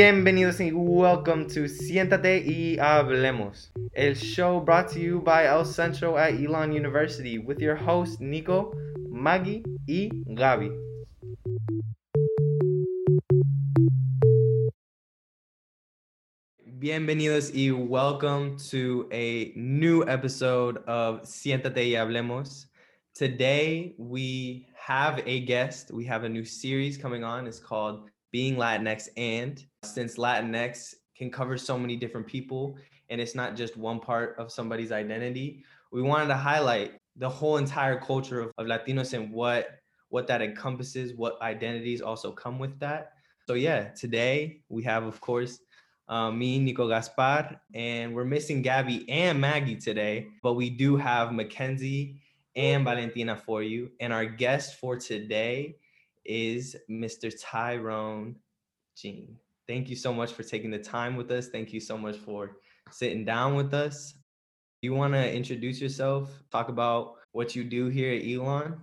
Bienvenidos y welcome to Siéntate y Hablemos, el show brought to you by El Centro at Elon University with your hosts Nico, Maggie y Gaby. Bienvenidos y welcome to a new episode of Siéntate y Hablemos. Today we have a guest. We have a new series coming on. It's called Being Latinx and since Latinx can cover so many different people and it's not just one part of somebody's identity, we wanted to highlight the whole entire culture of, of Latinos and what what that encompasses, what identities also come with that. So yeah, today we have of course um, me, Nico Gaspar, and we're missing Gabby and Maggie today, but we do have Mackenzie and Valentina for you. And our guest for today is Mr. Tyrone Jean. Thank you so much for taking the time with us. Thank you so much for sitting down with us. You want to introduce yourself, talk about what you do here at Elon?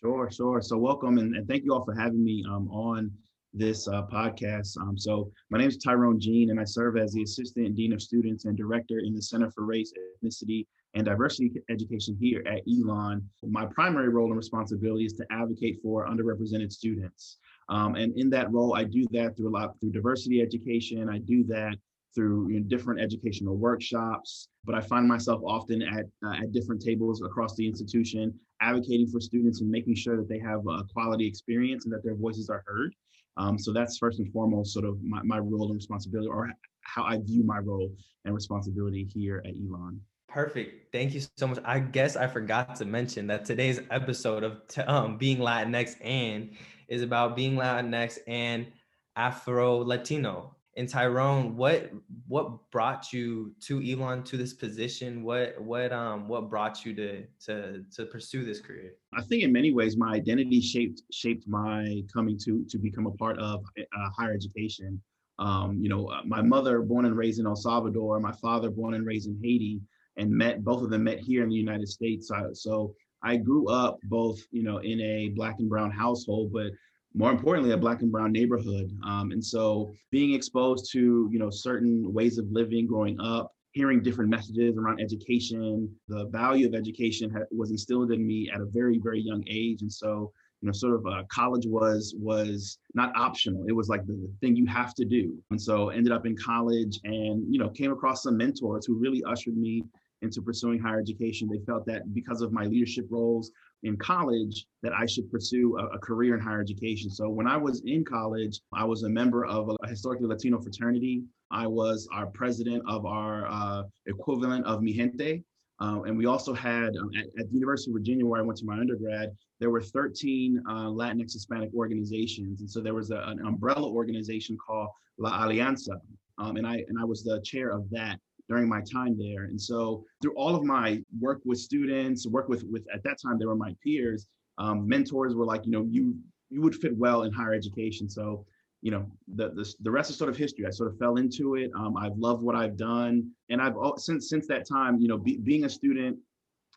Sure, sure. So welcome and, and thank you all for having me um, on this uh, podcast. Um, so my name is Tyrone Jean and I serve as the Assistant Dean of Students and Director in the Center for Race, Ethnicity, and Diversity Education here at Elon. My primary role and responsibility is to advocate for underrepresented students. Um, and in that role, I do that through a lot through diversity education. I do that through you know, different educational workshops, but I find myself often at, uh, at different tables across the institution, advocating for students and making sure that they have a quality experience and that their voices are heard. Um, so that's first and foremost sort of my, my role and responsibility or how I view my role and responsibility here at Elon. Perfect. Thank you so much. I guess I forgot to mention that today's episode of um, Being Latinx and is about being Latinx and Afro Latino. And Tyrone, what what brought you to Elon to this position? What what um what brought you to to to pursue this career? I think in many ways my identity shaped shaped my coming to to become a part of uh, higher education. Um, you know, uh, my mother born and raised in El Salvador, my father born and raised in Haiti and met both of them met here in the United States. So, so I grew up both, you know, in a black and brown household, but more importantly, a black and brown neighborhood. Um, and so being exposed to, you know, certain ways of living growing up, hearing different messages around education, the value of education ha- was instilled in me at a very, very young age. And so, you know, sort of uh, college was was not optional. It was like the, the thing you have to do. And so ended up in college and, you know, came across some mentors who really ushered me into pursuing higher education. They felt that because of my leadership roles in college, that I should pursue a, a career in higher education. So when I was in college, I was a member of a, historically Latino fraternity. I was our president of our uh, equivalent of Mi Gente. Uh, and we also had um, at, at, the University of Virginia, where I went to my undergrad, there were 13 uh, Latinx Hispanic organizations. And so there was a, an umbrella organization called La Alianza. Um, and I and I was the chair of that during my time there. And so through all of my work with students, work with with at that time they were my peers, um, mentors were like, you know, you you would fit well in higher education. So you know the, the the rest is sort of history. I sort of fell into it. Um, I've loved what I've done, and I've since since that time, you know, be, being a student,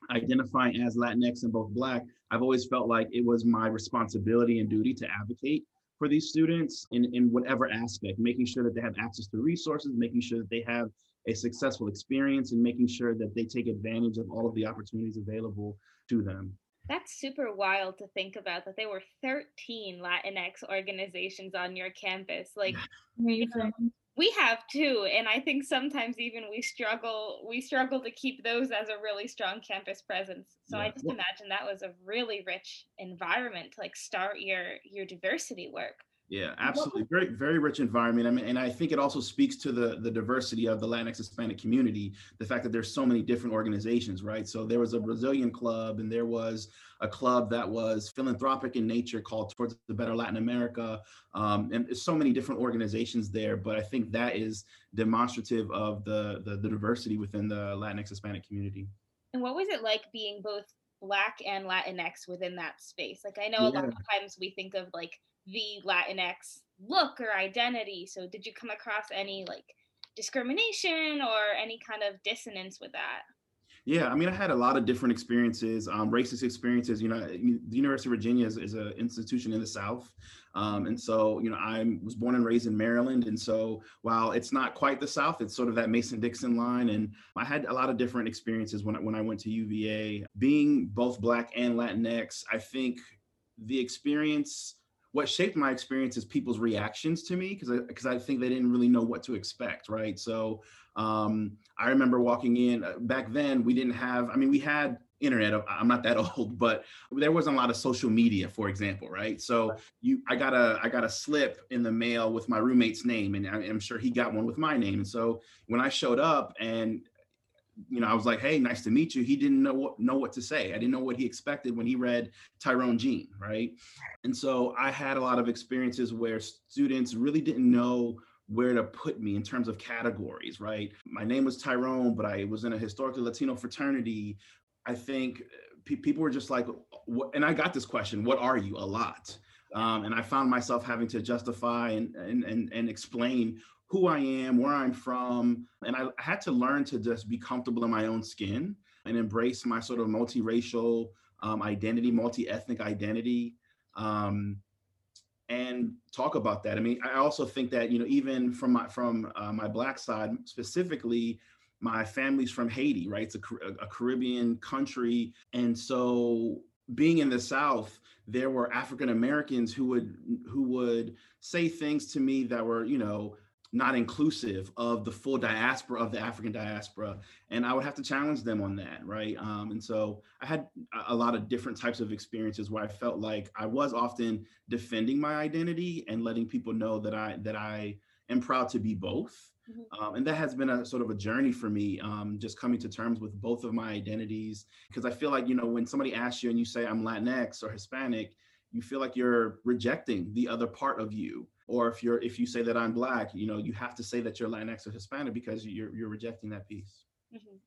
identifying as Latinx and both Black, I've always felt like it was my responsibility and duty to advocate for these students in, in whatever aspect, making sure that they have access to resources, making sure that they have a successful experience and making sure that they take advantage of all of the opportunities available to them. That's super wild to think about that there were 13 Latinx organizations on your campus. Like you know, we have two and I think sometimes even we struggle we struggle to keep those as a really strong campus presence. So yeah. I just imagine that was a really rich environment to like start your your diversity work. Yeah, absolutely. Very, very rich environment. I mean, and I think it also speaks to the the diversity of the Latinx Hispanic community. The fact that there's so many different organizations, right? So there was a Brazilian club, and there was a club that was philanthropic in nature called Towards the Better Latin America, um, and so many different organizations there. But I think that is demonstrative of the, the the diversity within the Latinx Hispanic community. And what was it like being both Black and Latinx within that space? Like I know yeah. a lot of times we think of like the Latinx look or identity. So did you come across any like discrimination or any kind of dissonance with that? Yeah, I mean, I had a lot of different experiences, um, racist experiences. You know, the University of Virginia is, is an institution in the South. Um, and so, you know, I was born and raised in Maryland. And so, while it's not quite the South, it's sort of that Mason Dixon line. And I had a lot of different experiences when I, when I went to UVA. Being both Black and Latinx, I think the experience what shaped my experience is people's reactions to me because I, because I think they didn't really know what to expect, right? So um, I remember walking in uh, back then. We didn't have. I mean, we had internet. Uh, I'm not that old, but there wasn't a lot of social media, for example, right? So you, I got a, I got a slip in the mail with my roommate's name, and I'm sure he got one with my name. And so when I showed up, and you know, I was like, "Hey, nice to meet you." He didn't know what know what to say. I didn't know what he expected when he read Tyrone Jean, right? And so I had a lot of experiences where students really didn't know where to put me in terms of categories, right? My name was Tyrone, but I was in a historically Latino fraternity. I think pe- people were just like, what? and I got this question, what are you? A lot. Um, and I found myself having to justify and, and, and, and explain who I am, where I'm from. And I had to learn to just be comfortable in my own skin and embrace my sort of multiracial um, identity, multi ethnic identity. Um, and talk about that. I mean, I also think that you know, even from my from uh, my black side specifically, my family's from Haiti, right? It's a, a Caribbean country, and so being in the South, there were African Americans who would who would say things to me that were, you know, not inclusive of the full diaspora of the African diaspora. And I would have to challenge them on that, right? Um, and so I had a lot of different types of experiences where I felt like I was often defending my identity and letting people know that I that I am proud to be both. Mm-hmm. Um, and that has been a sort of a journey for me, um, just coming to terms with both of my identities. Because I feel like, you know, when somebody asks you and you say I'm Latinx or Hispanic, you feel like you're rejecting the other part of you or if you're if you say that i'm black you know you have to say that you're latinx or hispanic because you're you're rejecting that piece. Mm-hmm.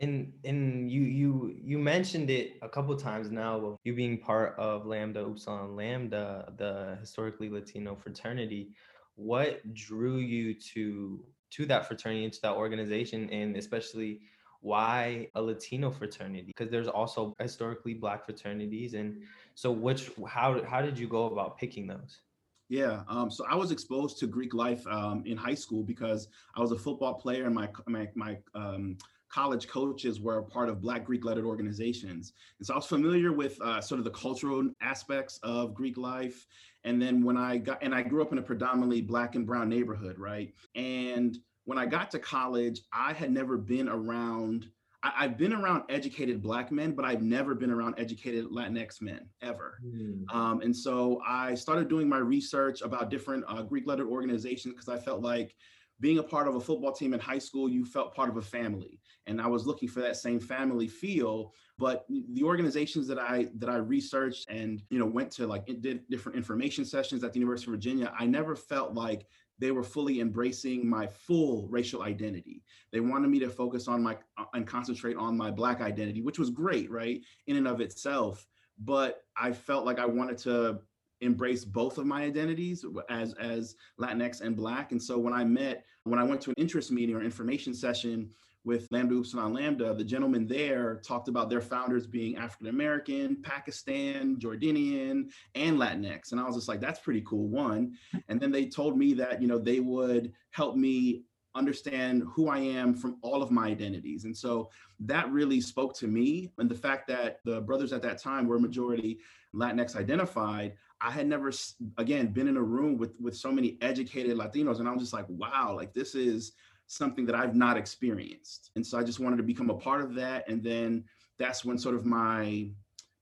and and you you you mentioned it a couple times now of you being part of lambda upsilon lambda the historically latino fraternity. What drew you to to that fraternity to that organization and especially why a latino fraternity? Because there's also historically black fraternities and so which how how did you go about picking those yeah, um, so I was exposed to Greek life um, in high school because I was a football player, and my my, my um, college coaches were a part of Black Greek lettered organizations, and so I was familiar with uh, sort of the cultural aspects of Greek life. And then when I got, and I grew up in a predominantly Black and Brown neighborhood, right? And when I got to college, I had never been around I, have been around educated black men, but I've never been around educated Latinx men ever. Mm. Um, and so I started doing my research about different uh, Greek lettered organizations because I felt like being a part of a football team in high school, you felt part of a family. And I was looking for that same family feel. But the organizations that I that I researched and you know went to like did different information sessions at the University of Virginia, I never felt like they were fully embracing my full racial identity. They wanted me to focus on my uh, and concentrate on my black identity, which was great, right, in and of itself. But I felt like I wanted to embrace both of my identities as as Latinx and Black. And so when I met, when I went to an interest meeting or information session with Lambda Upsilon Lambda, the gentleman there talked about their founders being African American, Pakistan, Jordanian, and Latinx. And I was just like, that's pretty cool, one. And then they told me that, you know, they would help me understand who I am from all of my identities. And so that really spoke to me. And the fact that the brothers at that time were majority Latinx identified, I had never, again, been in a room with, with so many educated Latinos. And I was just like, wow, like this is something that I've not experienced. And so I just wanted to become a part of that. And then that's when sort of my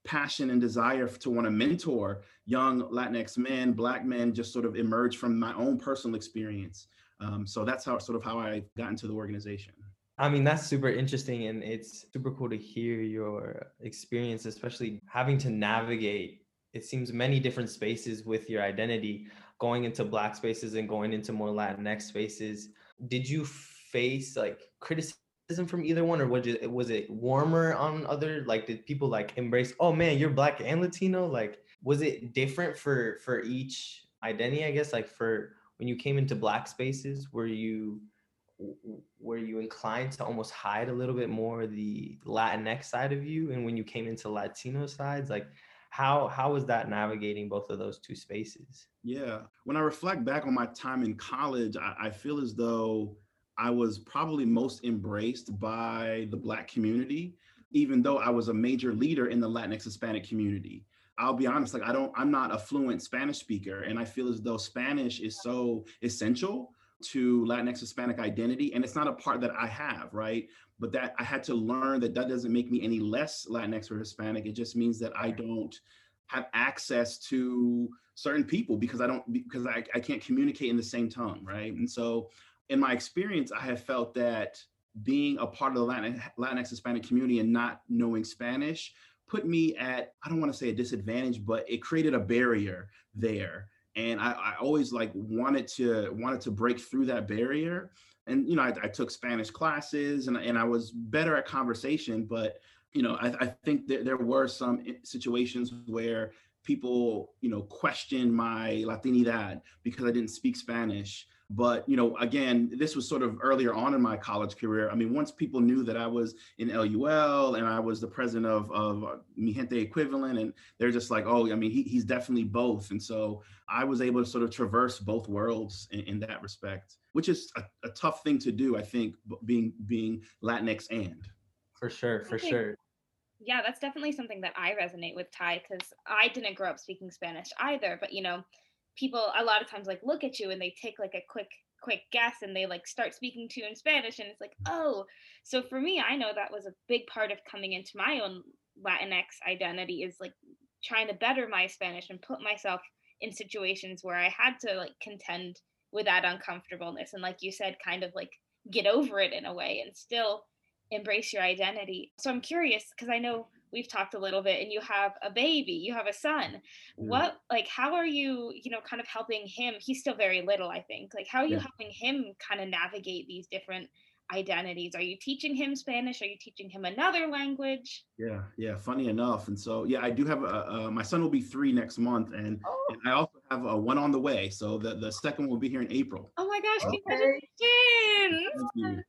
passion and desire to want to mentor young Latinx men, Black men, just sort of emerged from my own personal experience. Um, so that's how sort of how I got into the organization. I mean, that's super interesting. And it's super cool to hear your experience, especially having to navigate, it seems, many different spaces with your identity, going into Black spaces and going into more Latinx spaces did you face like criticism from either one or was it was it warmer on other like did people like embrace oh man you're black and latino like was it different for for each identity i guess like for when you came into black spaces were you were you inclined to almost hide a little bit more the Latinx side of you? And when you came into Latino sides, like how how was that navigating both of those two spaces? Yeah, when I reflect back on my time in college, I, I feel as though I was probably most embraced by the Black community, even though I was a major leader in the Latinx Hispanic community. I'll be honest, like I don't, I'm not a fluent Spanish speaker, and I feel as though Spanish is so essential to Latinx Hispanic identity, and it's not a part that I have, right? But that I had to learn that that doesn't make me any less Latinx or Hispanic. It just means that I don't have access to certain people because I don't because I, I can't communicate in the same tongue, right? And so in my experience, I have felt that being a part of the Latin, Latinx Hispanic community and not knowing Spanish put me at, I don't want to say a disadvantage, but it created a barrier there. And I, I always like wanted to wanted to break through that barrier. And you know, I, I took Spanish classes and, and I was better at conversation, but you know, I, I think that there were some situations where people, you know, questioned my Latinidad because I didn't speak Spanish. But you know, again, this was sort of earlier on in my college career. I mean, once people knew that I was in LUL and I was the president of of uh, Mi Gente equivalent, and they're just like, oh, I mean, he, he's definitely both. And so I was able to sort of traverse both worlds in, in that respect, which is a, a, tough thing to do, I think, being being Latinx and. For sure, for okay. sure. Yeah, that's definitely something that I resonate with, Ty, because I didn't grow up speaking Spanish either. But you know, people a lot of times like look at you and they take like a quick quick guess and they like start speaking to you in Spanish and it's like, oh. So for me, I know that was a big part of coming into my own Latinx identity is like trying to better my Spanish and put myself in situations where I had to like contend with that uncomfortableness and like you said, kind of like get over it in a way and still embrace your identity. So I'm curious because I know we've talked a little bit and you have a baby you have a son. Mm. what like how are you you know kind of helping him? He's still very little i think. Like how are you yeah. helping him kind of navigate these different identities? Are you teaching him spanish? Are you teaching him another language? Yeah yeah funny enough. And so yeah i do have a, my son will be three next month and, oh. and i also have a one on the way. So the, the second will be here in april. Oh my gosh okay. congratulations!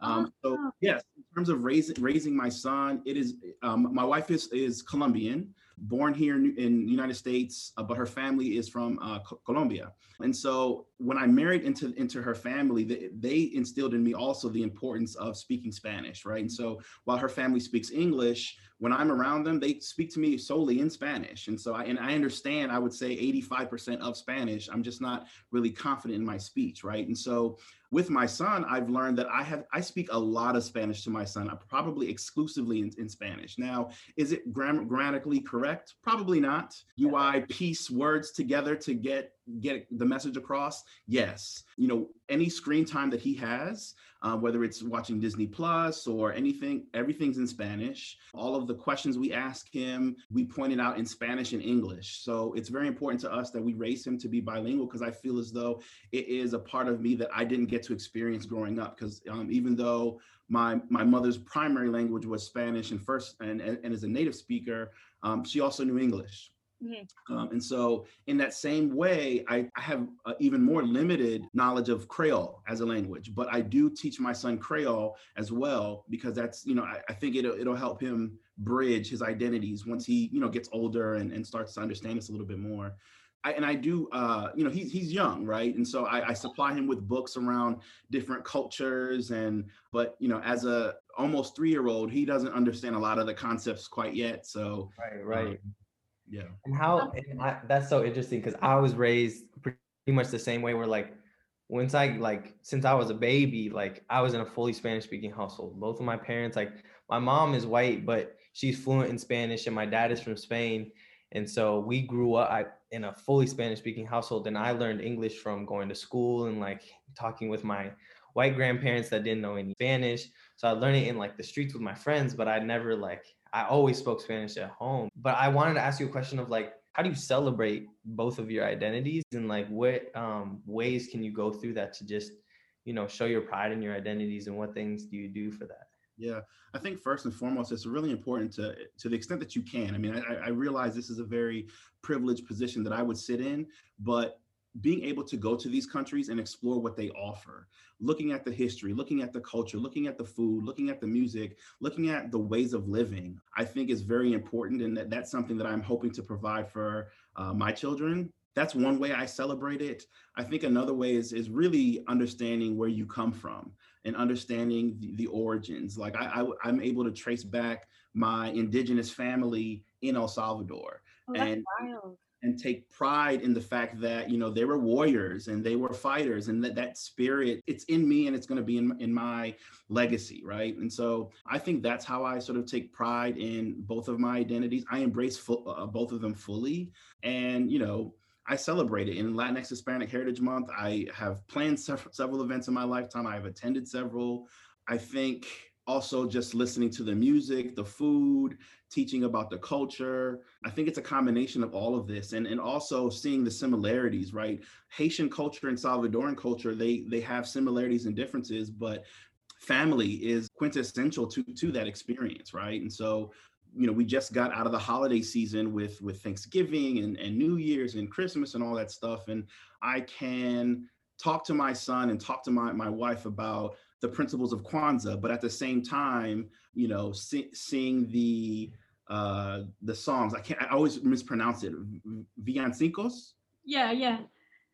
Um, so yes, terms of raising raising my son, it is um, my wife is is Colombian, born here in, in the United States, uh, but her family is from uh, Colombia. And so when I married into into her family, they, they instilled in me also the importance of speaking Spanish, right? And so while her family speaks English, when I'm around them, they speak to me solely in Spanish. And so I and I understand, I would say 85% of Spanish. I'm just not really confident in my speech, right? And so with my son, I've learned that I have I speak a lot of Spanish to my son, uh, probably exclusively in, in Spanish. Now, is it gram- grammatically correct? Probably not. Do I piece words together to get get the message across? Yes. You know, any screen time that he has, uh, whether it's watching Disney Plus or anything, everything's in Spanish. All of the questions we ask him, we pointed out in Spanish and English. So it's very important to us that we raise him to be bilingual because I feel as though it is a part of me that I didn't get to experience growing up. Because um, even though my my mother's primary language was Spanish and first and, and, and as a native speaker, um, she also knew English. Mm-hmm. Um, and so, in that same way, I, I have uh, even more limited knowledge of Creole as a language, but I do teach my son Creole as well because that's, you know, I, I think it'll, it'll help him bridge his identities once he, you know, gets older and, and starts to understand us a little bit more. I, and I do, uh, you know, he's he's young, right? And so I, I, supply him with books around different cultures, and but you know, as a almost three year old, he doesn't understand a lot of the concepts quite yet. So right, right. Um, yeah. And how and I, that's so interesting because I was raised pretty much the same way. Where like once I like since I was a baby, like I was in a fully Spanish speaking household. Both of my parents, like my mom is white, but she's fluent in Spanish, and my dad is from Spain. And so we grew up I, in a fully Spanish speaking household. And I learned English from going to school and like talking with my white grandparents that didn't know any Spanish. So I learned it in like the streets with my friends, but I never like I always spoke Spanish at home. But I wanted to ask you a question of like, how do you celebrate both of your identities and like what um, ways can you go through that to just, you know, show your pride in your identities and what things do you do for that? Yeah, I think first and foremost, it's really important to to the extent that you can. I mean, I, I realize this is a very privileged position that I would sit in, but being able to go to these countries and explore what they offer, looking at the history, looking at the culture, looking at the food, looking at the music, looking at the ways of living, I think is very important. And that, that's something that I'm hoping to provide for uh, my children. That's one way I celebrate it. I think another way is, is really understanding where you come from and understanding the, the origins. Like I, I, I'm able to trace back my indigenous family in El Salvador. Oh, and wild. And take pride in the fact that you know they were warriors and they were fighters and that that spirit it's in me and it's going to be in, in my legacy right and so i think that's how i sort of take pride in both of my identities i embrace uh, both of them fully and you know I celebrate it in Latinx Hispanic Heritage Month. I have planned several, events in my lifetime. I've attended several. I think also just listening to the music, the food, teaching about the culture. I think it's a combination of all of this and, and also seeing the similarities, right? Haitian culture and Salvadoran culture, they they have similarities and differences, but family is quintessential to, to that experience, right? And so you know we just got out of the holiday season with with thanksgiving and, and new year's and christmas and all that stuff and i can talk to my son and talk to my, my wife about the principles of Kwanzaa, but at the same time, you know, see, seeing the uh, the songs. I can't. I always mispronounce it. Villancicos. Yeah, yeah.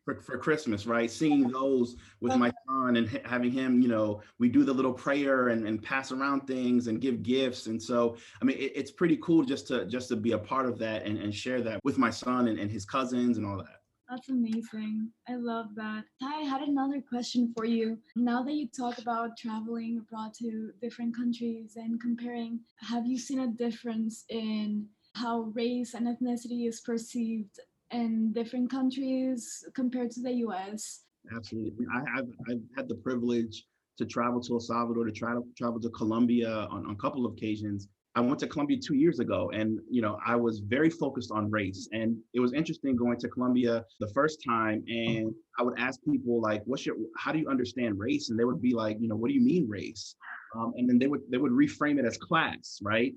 For, for Christmas, right? Singing those with my son and having him, you know, we do the little prayer and, and pass around things and give gifts. And so, I mean, it, it's pretty cool just to just to be a part of that and, and share that with my son and, and his cousins and all that. That's amazing. I love that. I had another question for you. Now that you talk about traveling abroad to different countries and comparing, have you seen a difference in how race and ethnicity is perceived in different countries compared to the US? Absolutely. I, have I've had the privilege to travel to El Salvador, to try to travel to Colombia on, on a couple of occasions. I went to Colombia two years ago, and you know I was very focused on race, and it was interesting going to Colombia the first time, and I would ask people like, "What's your? How do you understand race?" And they would be like, "You know, what do you mean race?" Um, and then they would they would reframe it as class, right?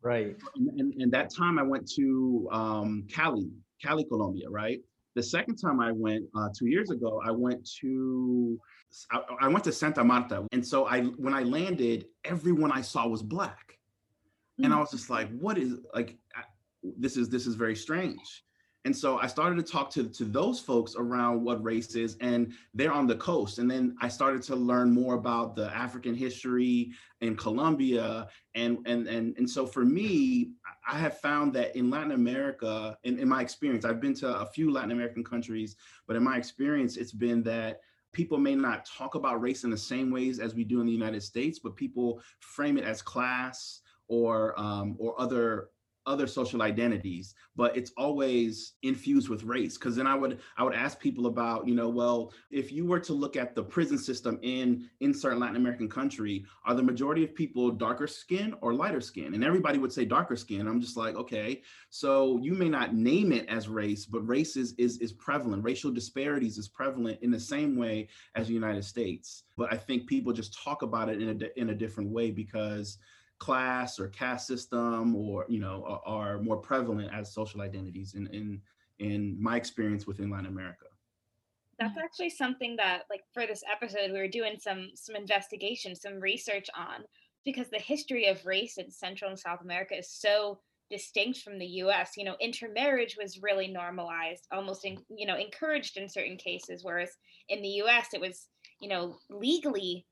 Right. And, and, and that time I went to um, Cali, Cali, Colombia, right? The second time I went uh, two years ago, I went to I, I went to Santa Marta, and so I when I landed, everyone I saw was black and I mm. was just like, what is like this is this is very strange. And so I started to talk to, to those folks around what race is, and they're on the coast. And then I started to learn more about the African history in Colombia. And and and, and so for me, I have found that in Latin America, in, in my experience, I've been to a few Latin American countries, but in my experience, it's been that people may not talk about race in the same ways as we do in the United States, but people frame it as class or um, or other other social identities but it's always infused with race. Because then i would i would ask people about you know well if you were to look at the prison system in in certain latin american country are the majority of people darker skin or lighter skin? And everybody would say darker skin. I'm just like okay so you may not name it as race but race is is, is prevalent. Racial disparities is prevalent in the same way as the united states. But i think people just talk about it in a in a different way because class or caste system or you know are, are more prevalent as social identities in in in my experience within Latin America. That's mm-hmm. actually something that like for this episode we were doing some some investigation, some research on because the history of race in Central and South America is so distinct from the US. You know, intermarriage was really normalized, almost in, you know, encouraged in certain cases whereas in the US it was, you know, legally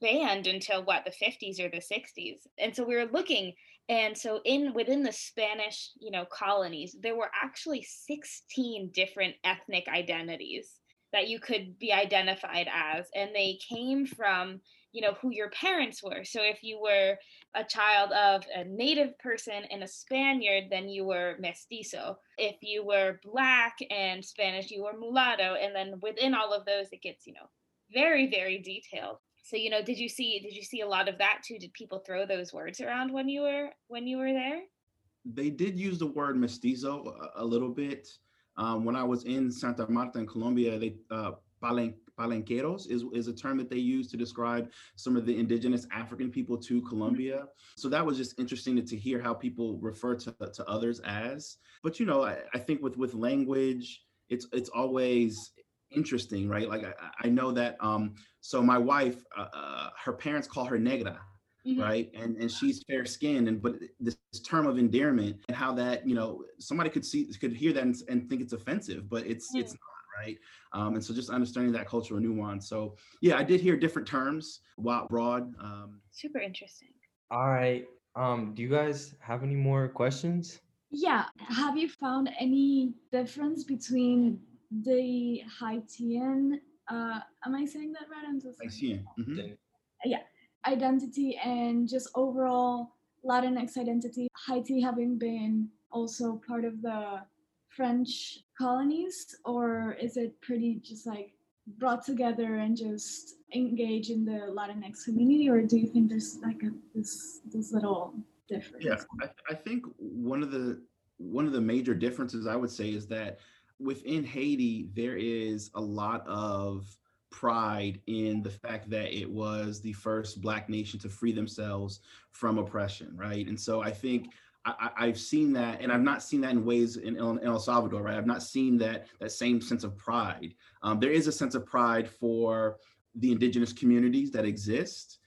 banned until what the 50s or the 60s and so we were looking and so in within the spanish you know colonies there were actually 16 different ethnic identities that you could be identified as. And they came from you know who your parents were. So if you were a child of a native person and a spaniard then you were mestizo. If you were black and spanish you were mulatto. And then within all of those it gets you know very very detailed so you know did you see did you see a lot of that too? Did people throw those words around when you were when you were there? They did use the word mestizo a, a little bit. Um, when i was in santa marta in colombia they uh, palen, palenqueros is, is a term that they use to describe some of the indigenous african people to mm-hmm. colombia. So that was just interesting to, to hear how people refer to, to others as. But you know I, I think with with language it's it's always interesting, right? Like I, I know that um so my wife uh, uh, her parents call her negra, mm-hmm. right? And and she's fair skinned and but this, term of endearment and how that, you know, somebody could see could hear that and, and think it's offensive, but it's mm-hmm. it's not, right? Um, and so just understanding that cultural nuance. So yeah, I did hear different terms while broad. Um, Super interesting. All right. Um, do you guys have any more questions? Yeah. Have you found any difference between the Haitian, uh, am I saying that right? I'm so Haitian. Mm-hmm. Yeah. Identity and just overall Latinx identity. Haiti having been also part of the French colonies, or is it pretty just like brought together and just engage in the Latinx community, or do you think there's like a this this little difference? Yeah, I, I think one of the one of the major differences I would say is that within Haiti there is a lot of pride in the fact that it was the first black nation to free themselves from oppression, right? And so I think I, have seen that, and I've not seen that in ways in, in, El Salvador, right? I've not seen that that same sense of pride. Um, there is a sense of pride for the indigenous communities that exist.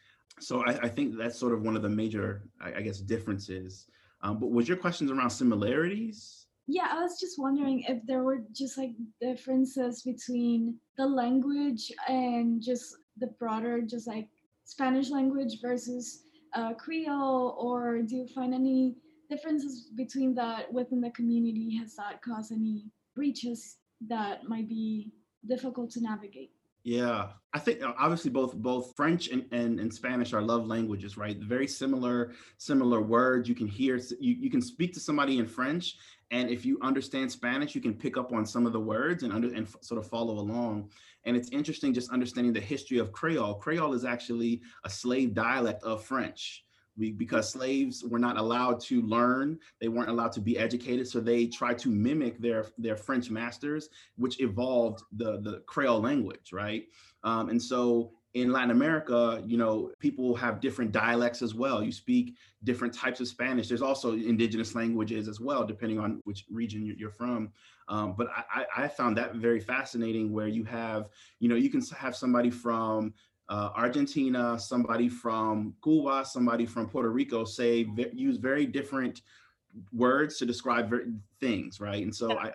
So I, I think that's sort of one of the major, I, I guess, differences. Um, but was your questions around similarities? Yeah, I was just wondering if there were just like differences between the language and just the broader, just like Spanish language versus uh, Creole, or do you find any differences between that within the community? Has that caused any breaches that might be difficult to navigate? Yeah, I think uh, obviously both both French and, and, and Spanish are love languages, right? Very similar similar words. You can hear you, you can speak to somebody in French, and if you understand Spanish, you can pick up on some of the words and under and f- sort of follow along. And it's interesting just understanding the history of Creole. Creole is actually a slave dialect of French because slaves were not allowed to learn they weren't allowed to be educated so they tried to mimic their their french masters which evolved the the creole language right? Um, and so in latin america you know people have different dialects as well. You speak different types of spanish. There's also indigenous languages as well depending on which region you're from. Um, but I, I found that very fascinating where you have you know you can have somebody from uh, Argentina, somebody from Cuba, somebody from Puerto Rico say use very different words to describe things, right? And so I,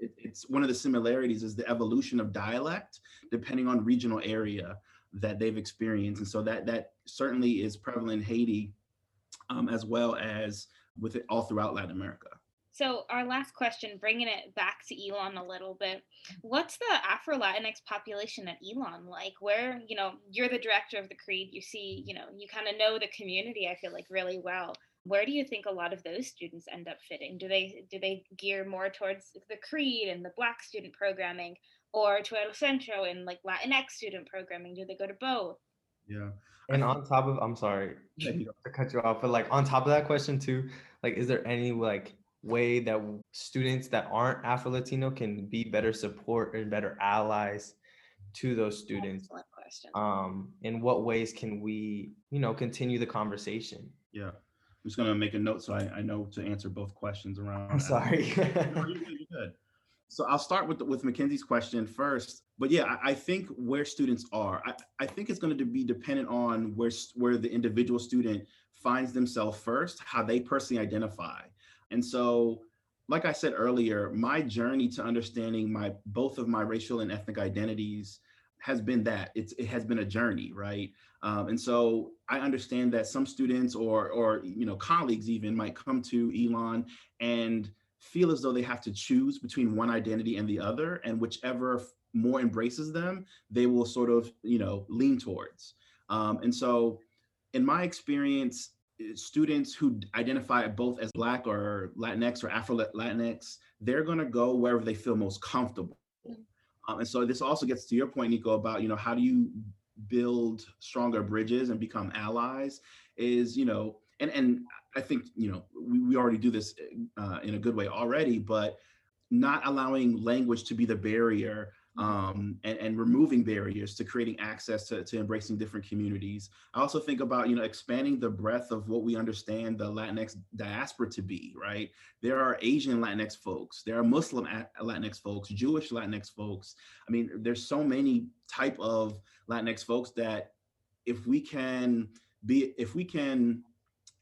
it, it's one of the similarities is the evolution of dialect depending on regional area that they've experienced, and so that that certainly is prevalent in Haiti um, as well as with it all throughout Latin America. So our last question, bringing it back to Elon a little bit, what's the Afro Latinx population at Elon like? Where you know you're the director of the CREDE, you see, you know, you kind of know the community. I feel like really well. Where do you think a lot of those students end up fitting? Do they do they gear more towards the CREDE and the Black student programming, or to El Centro and like Latinx student programming? Do they go to both? Yeah. And on top of, I'm sorry to cut you off, but like on top of that question too, like, is there any like way that students that aren't Afro Latino can be better support and better allies to those students? Um, in what ways can we, you know, continue the conversation? Yeah. I'm just gonna make a note so I, I know to answer both questions around. I'm sorry. good. So I'll start with with Mackenzie's question first. But yeah, I, I think where students are, I, I think it's going to be dependent on where where the individual student finds themselves first, how they personally identify. And so, like I said earlier, my journey to understanding my both of my racial and ethnic identities has been that it's it has been a journey, right? Um, and so I understand that some students or or you know colleagues even might come to Elon and feel as though they have to choose between one identity and the other, and whichever more embraces them, they will sort of you know lean towards. Um, and so, in my experience, students who identify both as Black or Latinx or Afro Latinx, they're going to go wherever they feel most comfortable. Um, and so this also gets to your point, Nico, about you know how do you build stronger bridges and become allies? Is you know, and and I think you know we, we already do this uh, in a good way already, but not allowing language to be the barrier um, and, and removing barriers to creating access to, to embracing different communities. I also think about, you know, expanding the breadth of what we understand the Latinx diaspora to be, right? There are Asian Latinx folks, there are Muslim Latinx folks, Jewish Latinx folks. I mean, there's so many type of Latinx folks that if we can be, if we can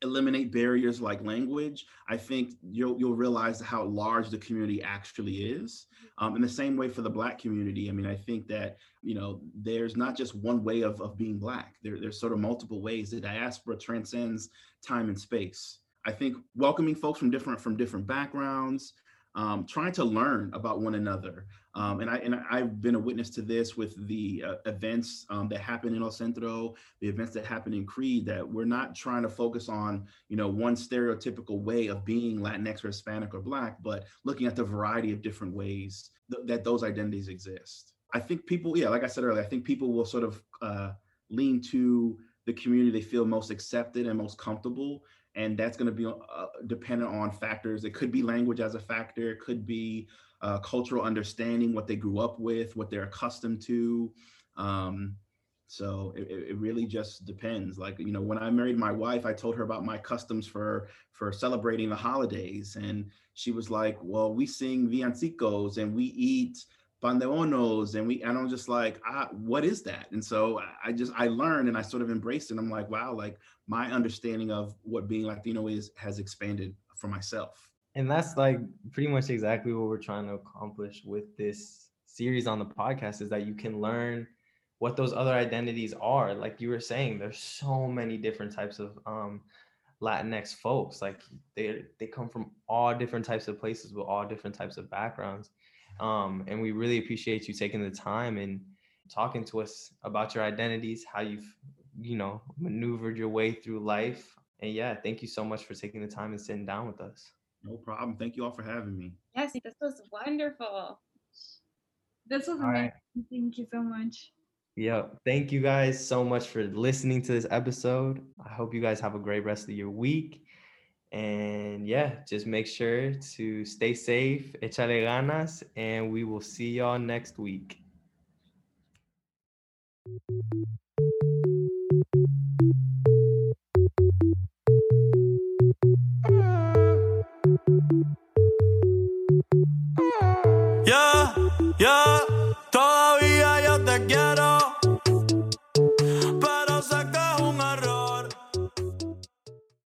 eliminate barriers like language, I think you'll you'll realize how large the community actually is. Um, in the same way for the Black community, I mean, I think that you know there's not just one way of of being Black. There, there's sort of multiple ways. The diaspora transcends time and space. I think welcoming folks from different from different backgrounds, um, trying to learn about one another. Um, and I and I've been a witness to this with the uh, events um, that happen in El Centro, the events that happen in CREDE. That we're not trying to focus on you know one stereotypical way of being Latinx or Hispanic or Black, but looking at the variety of different ways th- that those identities exist. I think people, yeah, like I said earlier, I think people will sort of uh, lean to the community they feel most accepted and most comfortable and that's going to be uh, dependent on factors. It could be language as a factor. It could be uh, cultural understanding, what they grew up with, what they're accustomed to. Um, so it, it really just depends. Like you know, when I married my wife, I told her about my customs for for celebrating the holidays, and she was like, "Well, we sing villancicos and we eat." Bonos and we and i'm just like ah, what is that? And so i just i learned and i sort of embraced it. I'm like wow like my understanding of what being latino is has expanded for myself. And that's like pretty much exactly what we're trying to accomplish with this series on the podcast is that you can learn what those other identities are. Like you were saying there's so many different types of um latinx folks. Like they they come from all different types of places with all different types of backgrounds um, and we really appreciate you taking the time and talking to us about your identities, how you've, you know, maneuvered your way through life. And yeah, thank you so much for taking the time and sitting down with us. No problem. Thank you all for having me. Yes, this was wonderful. This was amazing. Right. Thank you so much. Yeah, thank you guys so much for listening to this episode. I hope you guys have a great rest of your week. And yeah, just make sure to stay safe, échale ganas, and we will see y'all next week.